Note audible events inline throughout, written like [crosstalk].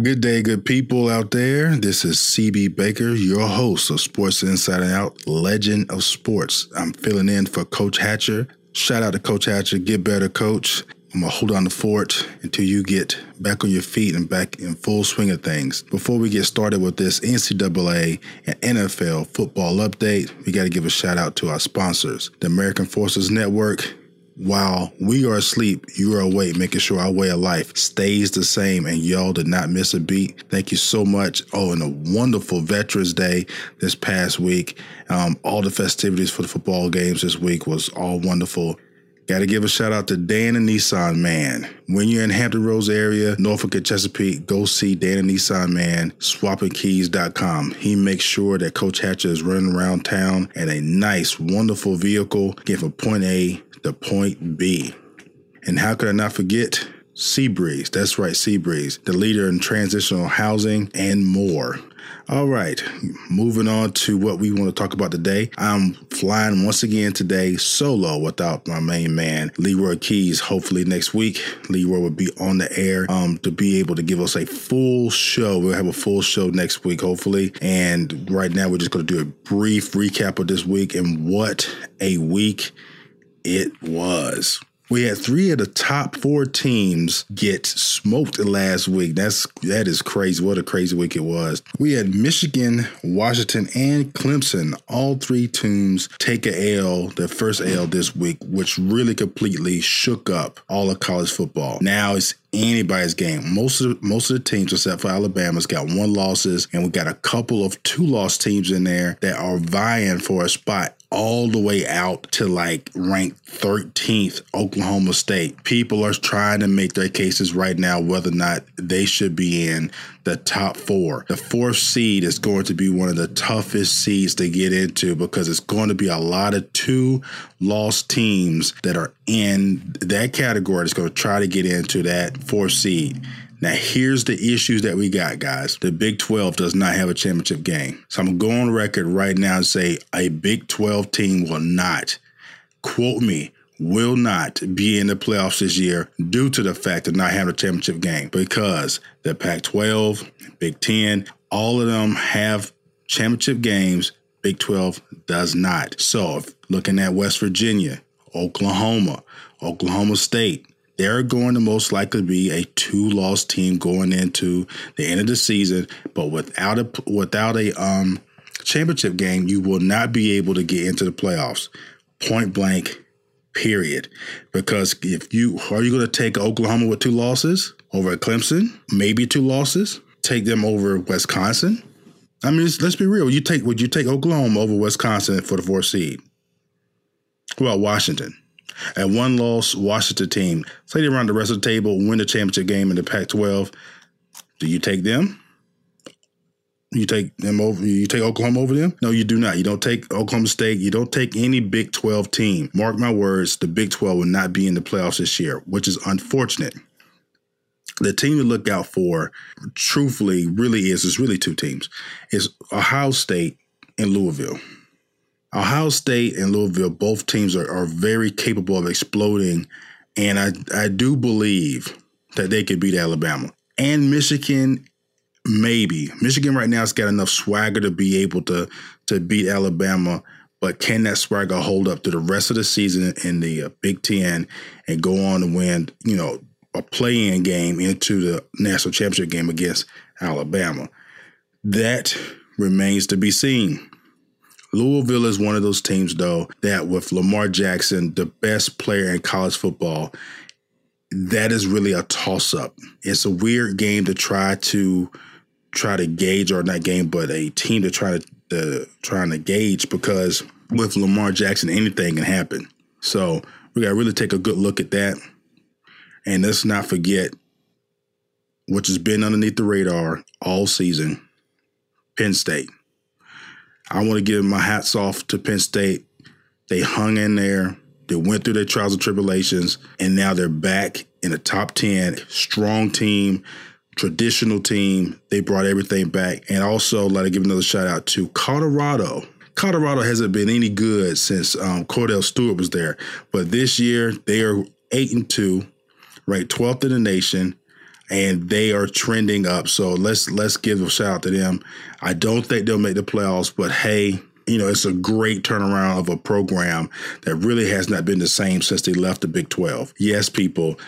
Good day, good people out there. This is CB Baker, your host of Sports Inside and Out, legend of sports. I'm filling in for Coach Hatcher. Shout out to Coach Hatcher. Get better, Coach. I'm going to hold on the fort until you get back on your feet and back in full swing of things. Before we get started with this NCAA and NFL football update, we got to give a shout out to our sponsors, the American Forces Network while we are asleep, you are awake, making sure our way of life stays the same and y'all did not miss a beat. Thank you so much. Oh, and a wonderful Veterans Day this past week. Um, all the festivities for the football games this week was all wonderful. Got to give a shout out to Dan and Nissan Man. When you're in Hampton Roads area, Norfolk and Chesapeake, go see Dan and Nissan Man, swappingkeys.com. He makes sure that Coach Hatcher is running around town in a nice, wonderful vehicle, get from point A to point B. And how could I not forget Seabreeze? That's right, Seabreeze, the leader in transitional housing and more. All right, moving on to what we want to talk about today. I'm flying once again today solo without my main man, Leroy Keys. Hopefully next week, Leroy will be on the air um, to be able to give us a full show. We'll have a full show next week, hopefully. And right now, we're just going to do a brief recap of this week and what a week it was. We had three of the top four teams get smoked last week. That's that is crazy. What a crazy week it was. We had Michigan, Washington, and Clemson. All three teams take a L, their first L this week, which really completely shook up all of college football. Now it's anybody's game. Most of the, most of the teams, except for Alabama's, got one losses, and we got a couple of two loss teams in there that are vying for a spot all the way out to like ranked 13th Oklahoma State. People are trying to make their cases right now whether or not they should be in the top four. The fourth seed is going to be one of the toughest seeds to get into because it's going to be a lot of two lost teams that are in that category that's going to try to get into that fourth seed. Now, here's the issues that we got, guys. The Big 12 does not have a championship game. So I'm going on record right now and say a Big 12 team will not, quote me, will not be in the playoffs this year due to the fact of not having a championship game because the Pac 12, Big 10, all of them have championship games. Big 12 does not. So, looking at West Virginia, Oklahoma, Oklahoma State, they're going to most likely be a two-loss team going into the end of the season. But without a without a um, championship game, you will not be able to get into the playoffs. Point blank, period. Because if you are you going to take Oklahoma with two losses over Clemson, maybe two losses, take them over Wisconsin. I mean, let's be real. You take would you take Oklahoma over Wisconsin for the fourth seed? Well, Washington. At one loss, Washington team, say they run the rest of the table, win the championship game in the Pac 12. Do you take them? You take them over. You take Oklahoma over them? No, you do not. You don't take Oklahoma State. You don't take any Big 12 team. Mark my words, the Big 12 will not be in the playoffs this year, which is unfortunate. The team to look out for, truthfully, really is is really two teams. Is Ohio State and Louisville. Ohio State and Louisville, both teams are, are very capable of exploding. And I, I do believe that they could beat Alabama. And Michigan, maybe. Michigan right now has got enough swagger to be able to, to beat Alabama. But can that swagger hold up to the rest of the season in the uh, Big Ten and go on to win, you know, a play-in game into the national championship game against Alabama? That remains to be seen. Louisville is one of those teams, though, that with Lamar Jackson, the best player in college football, that is really a toss up. It's a weird game to try to try to gauge, or not game, but a team to try to uh, trying to gauge because with Lamar Jackson, anything can happen. So we got to really take a good look at that, and let's not forget, which has been underneath the radar all season, Penn State. I want to give my hats off to Penn State. They hung in there. They went through their trials and tribulations, and now they're back in the top 10. Strong team, traditional team. They brought everything back. And also, let to give another shout out to Colorado. Colorado hasn't been any good since um, Kordell Stewart was there. But this year, they are 8 and 2, ranked 12th in the nation. and they are trending up. So let's let's give a shout out to them. I don't think they'll make the playoffs, but hey, you know, it's a great turnaround of a program that really has not been the same since they left the Big 12. Yes, people,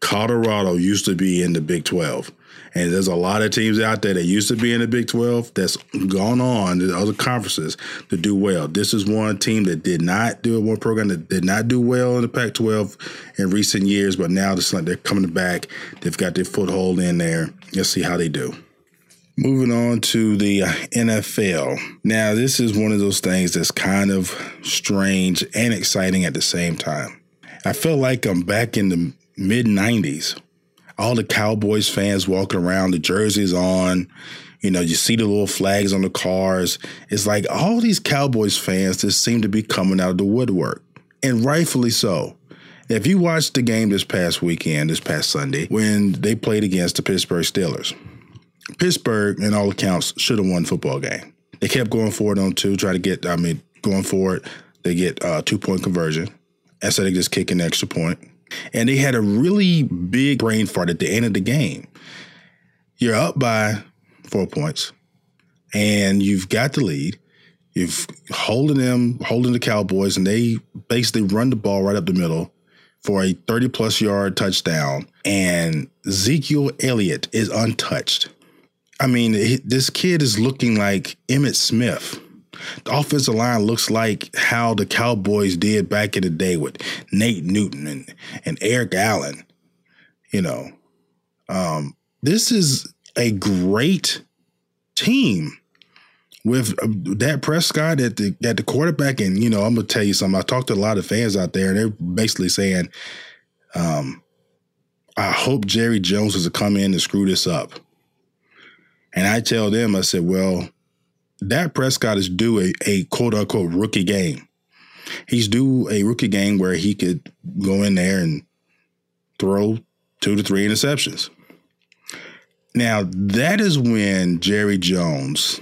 Colorado used to be in the Big 12. And there's a lot of teams out there that used to be in the Big 12 that's gone on to other conferences to do well. This is one team that did not do it, one program that did not do well in the Pac 12 in recent years, but now it's like they're coming back. They've got their foothold in there. Let's see how they do. Moving on to the uh, NFL. Now, this is one of those things that's kind of strange and exciting at the same time. I feel like I'm back in the mid 90s. All the Cowboys fans walking around, the jerseys on, you know, you see the little flags on the cars. It's like all these Cowboys fans just seem to be coming out of the woodwork, and rightfully so. If you watched the game this past weekend, this past Sunday, when they played against the Pittsburgh Steelers, Pittsburgh, in all accounts, should have won football game. They kept going forward on two, try to get, I mean, going forward, they get uh, a two point conversion instead of just kicking an extra point. And they had a really big brain fart at the end of the game. You're up by four points, and you've got the lead. You've holding them, holding the Cowboys, and they basically run the ball right up the middle for a 30 plus yard touchdown. And Ezekiel Elliott is untouched. I mean, this kid is looking like Emmitt Smith. The offensive line looks like how the Cowboys did back in the day with Nate Newton and, and Eric Allen. You know, um, this is a great team with uh, Dak Prescott at the at the quarterback. And you know, I'm gonna tell you something. I talked to a lot of fans out there, and they're basically saying, um, "I hope Jerry Jones is to come in and screw this up." And I tell them, I said, well, Dak Prescott is due a, a quote unquote rookie game. He's due a rookie game where he could go in there and throw two to three interceptions. Now, that is when Jerry Jones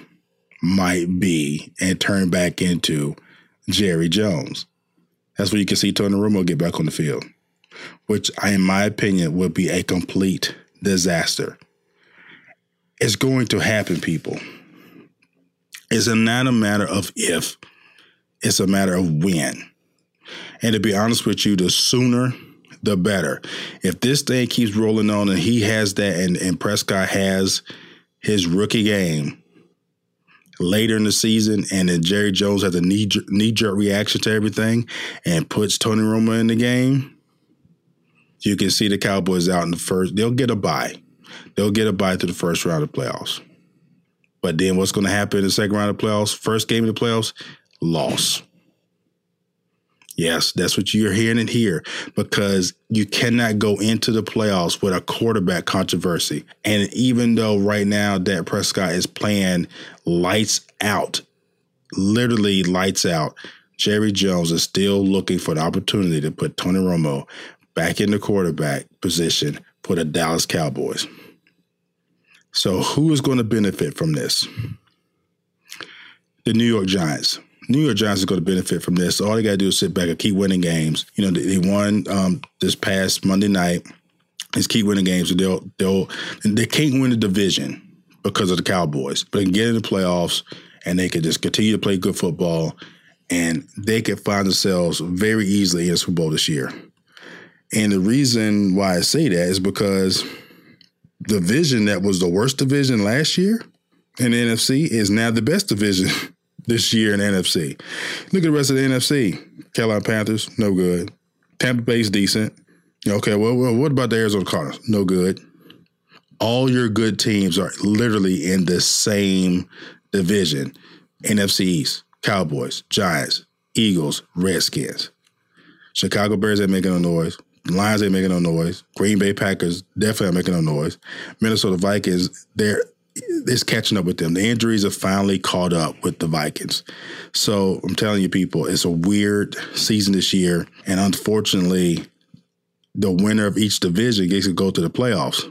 might be and turn back into Jerry Jones. That's when you can see Tony Romo get back on the field, which, in my opinion, would be a complete disaster. It's going to happen, people. It's not a matter of if, it's a matter of when. And to be honest with you, the sooner the better. If this thing keeps rolling on and he has that and, and Prescott has his rookie game later in the season and then Jerry Jones has a knee, knee jerk reaction to everything and puts Tony Romo in the game, you can see the Cowboys out in the first. They'll get a bye. They'll get a bye to the first round of playoffs. But then what's going to happen in the second round of playoffs? First game of the playoffs, loss. Yes, that's what you're hearing it here because you cannot go into the playoffs with a quarterback controversy. And even though right now Dak Prescott is playing lights out, literally lights out, Jerry Jones is still looking for the opportunity to put Tony Romo back in the quarterback position for the Dallas Cowboys. So, who is going to benefit from this? The New York Giants. New York Giants is going to benefit from this. All they got to do is sit back and keep winning games. You know, they, won um, this past Monday night. Just keep winning games. They'll they'll they can't win the division because of the Cowboys, but they can get in the playoffs and they can just continue to play good football, and they could find themselves very easily in the Super Bowl this year. And the reason why I say that is because division that was the worst division last year in the NFC is now the best division [laughs] this year in the NFC. Look at the rest of the NFC. Carolina Panthers, no good. Tampa Bay's decent. Okay, well, well what about the Arizona Cardinals? No good. All your good teams are literally in the same division. NFC East, Cowboys, Giants, Eagles, Redskins. Chicago Bears ain't making no noise. Lions ain't making no noise. Green Bay Packers definitely not making no noise. Minnesota Vikings, they're it's catching up with them. The injuries have finally caught up with the Vikings. So I'm telling you, people, it's a weird season this year. And unfortunately, the winner of each division gets to go to the playoffs.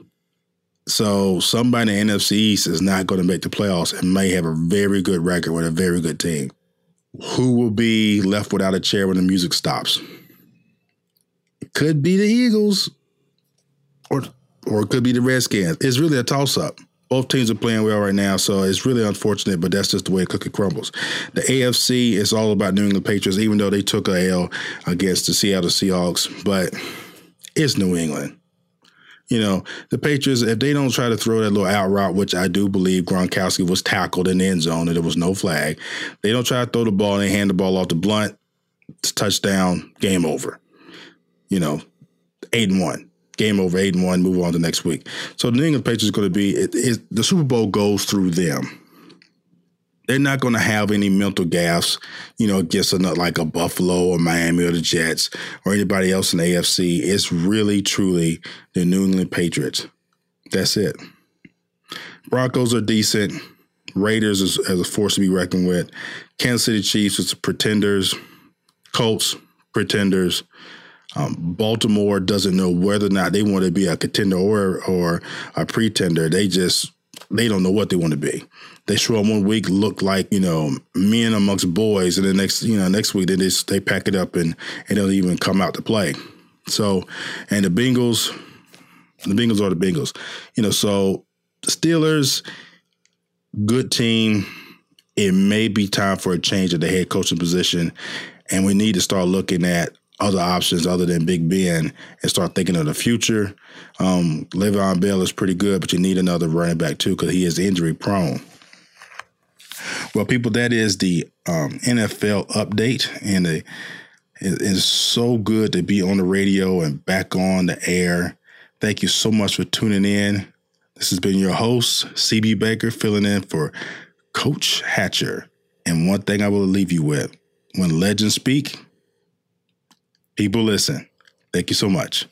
So somebody in the NFC East is not going to make the playoffs and may have a very good record with a very good team. Who will be left without a chair when the music stops? Could be the Eagles or or it could be the Redskins. It's really a toss up. Both teams are playing well right now, so it's really unfortunate, but that's just the way cookie crumbles. The AFC is all about New England Patriots, even though they took a L against the Seattle Seahawks, but it's New England. You know, the Patriots, if they don't try to throw that little out route, which I do believe Gronkowski was tackled in the end zone and there was no flag, they don't try to throw the ball and they hand the ball off to Blount, touchdown, game over. You know, eight and one game over, eight and one, move on to next week. So the New England Patriots going to be it, it, the Super Bowl goes through them. They're not going to have any mental gaffes, you know, against a, like a Buffalo or Miami or the Jets or anybody else in the AFC. It's really, truly the New England Patriots. That's it. Broncos are decent. Raiders is, is a force to be reckoned with. Kansas City Chiefs is pretenders. Colts, pretenders. Um, Baltimore doesn't know whether or not they want to be a contender or or a pretender. They just they don't know what they want to be. They show up one week, look like you know men amongst boys, and the next you know next week they just they pack it up and and don't even come out to play. So, and the Bengals, the Bengals are the Bengals, you know. So Steelers, good team. It may be time for a change at the head coaching position, and we need to start looking at other options other than Big Ben and start thinking of the future. Um, Le'Veon Bell is pretty good, but you need another running back too because he is injury prone. Well, people, that is the um, NFL update, and it is so good to be on the radio and back on the air. Thank you so much for tuning in. This has been your host, CB Baker, filling in for Coach Hatcher. And one thing I will leave you with when legends speak, People listen. Thank you so much.